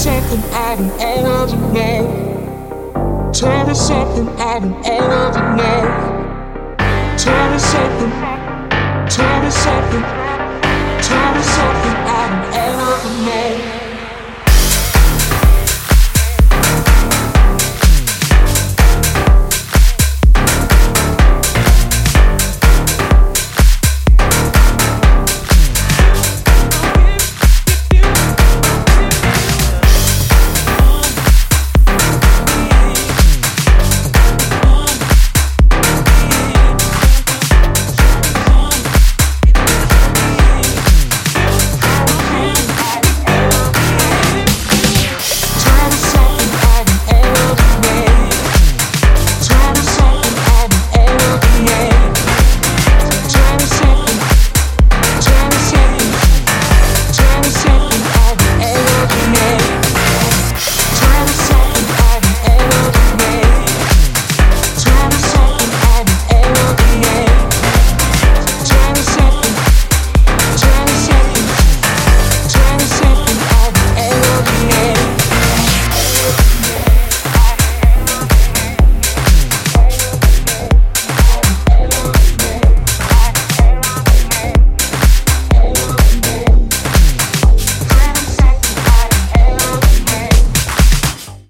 something I don't already know. Tell me something I don't already know. Tell me something. Tell me something. Tell me something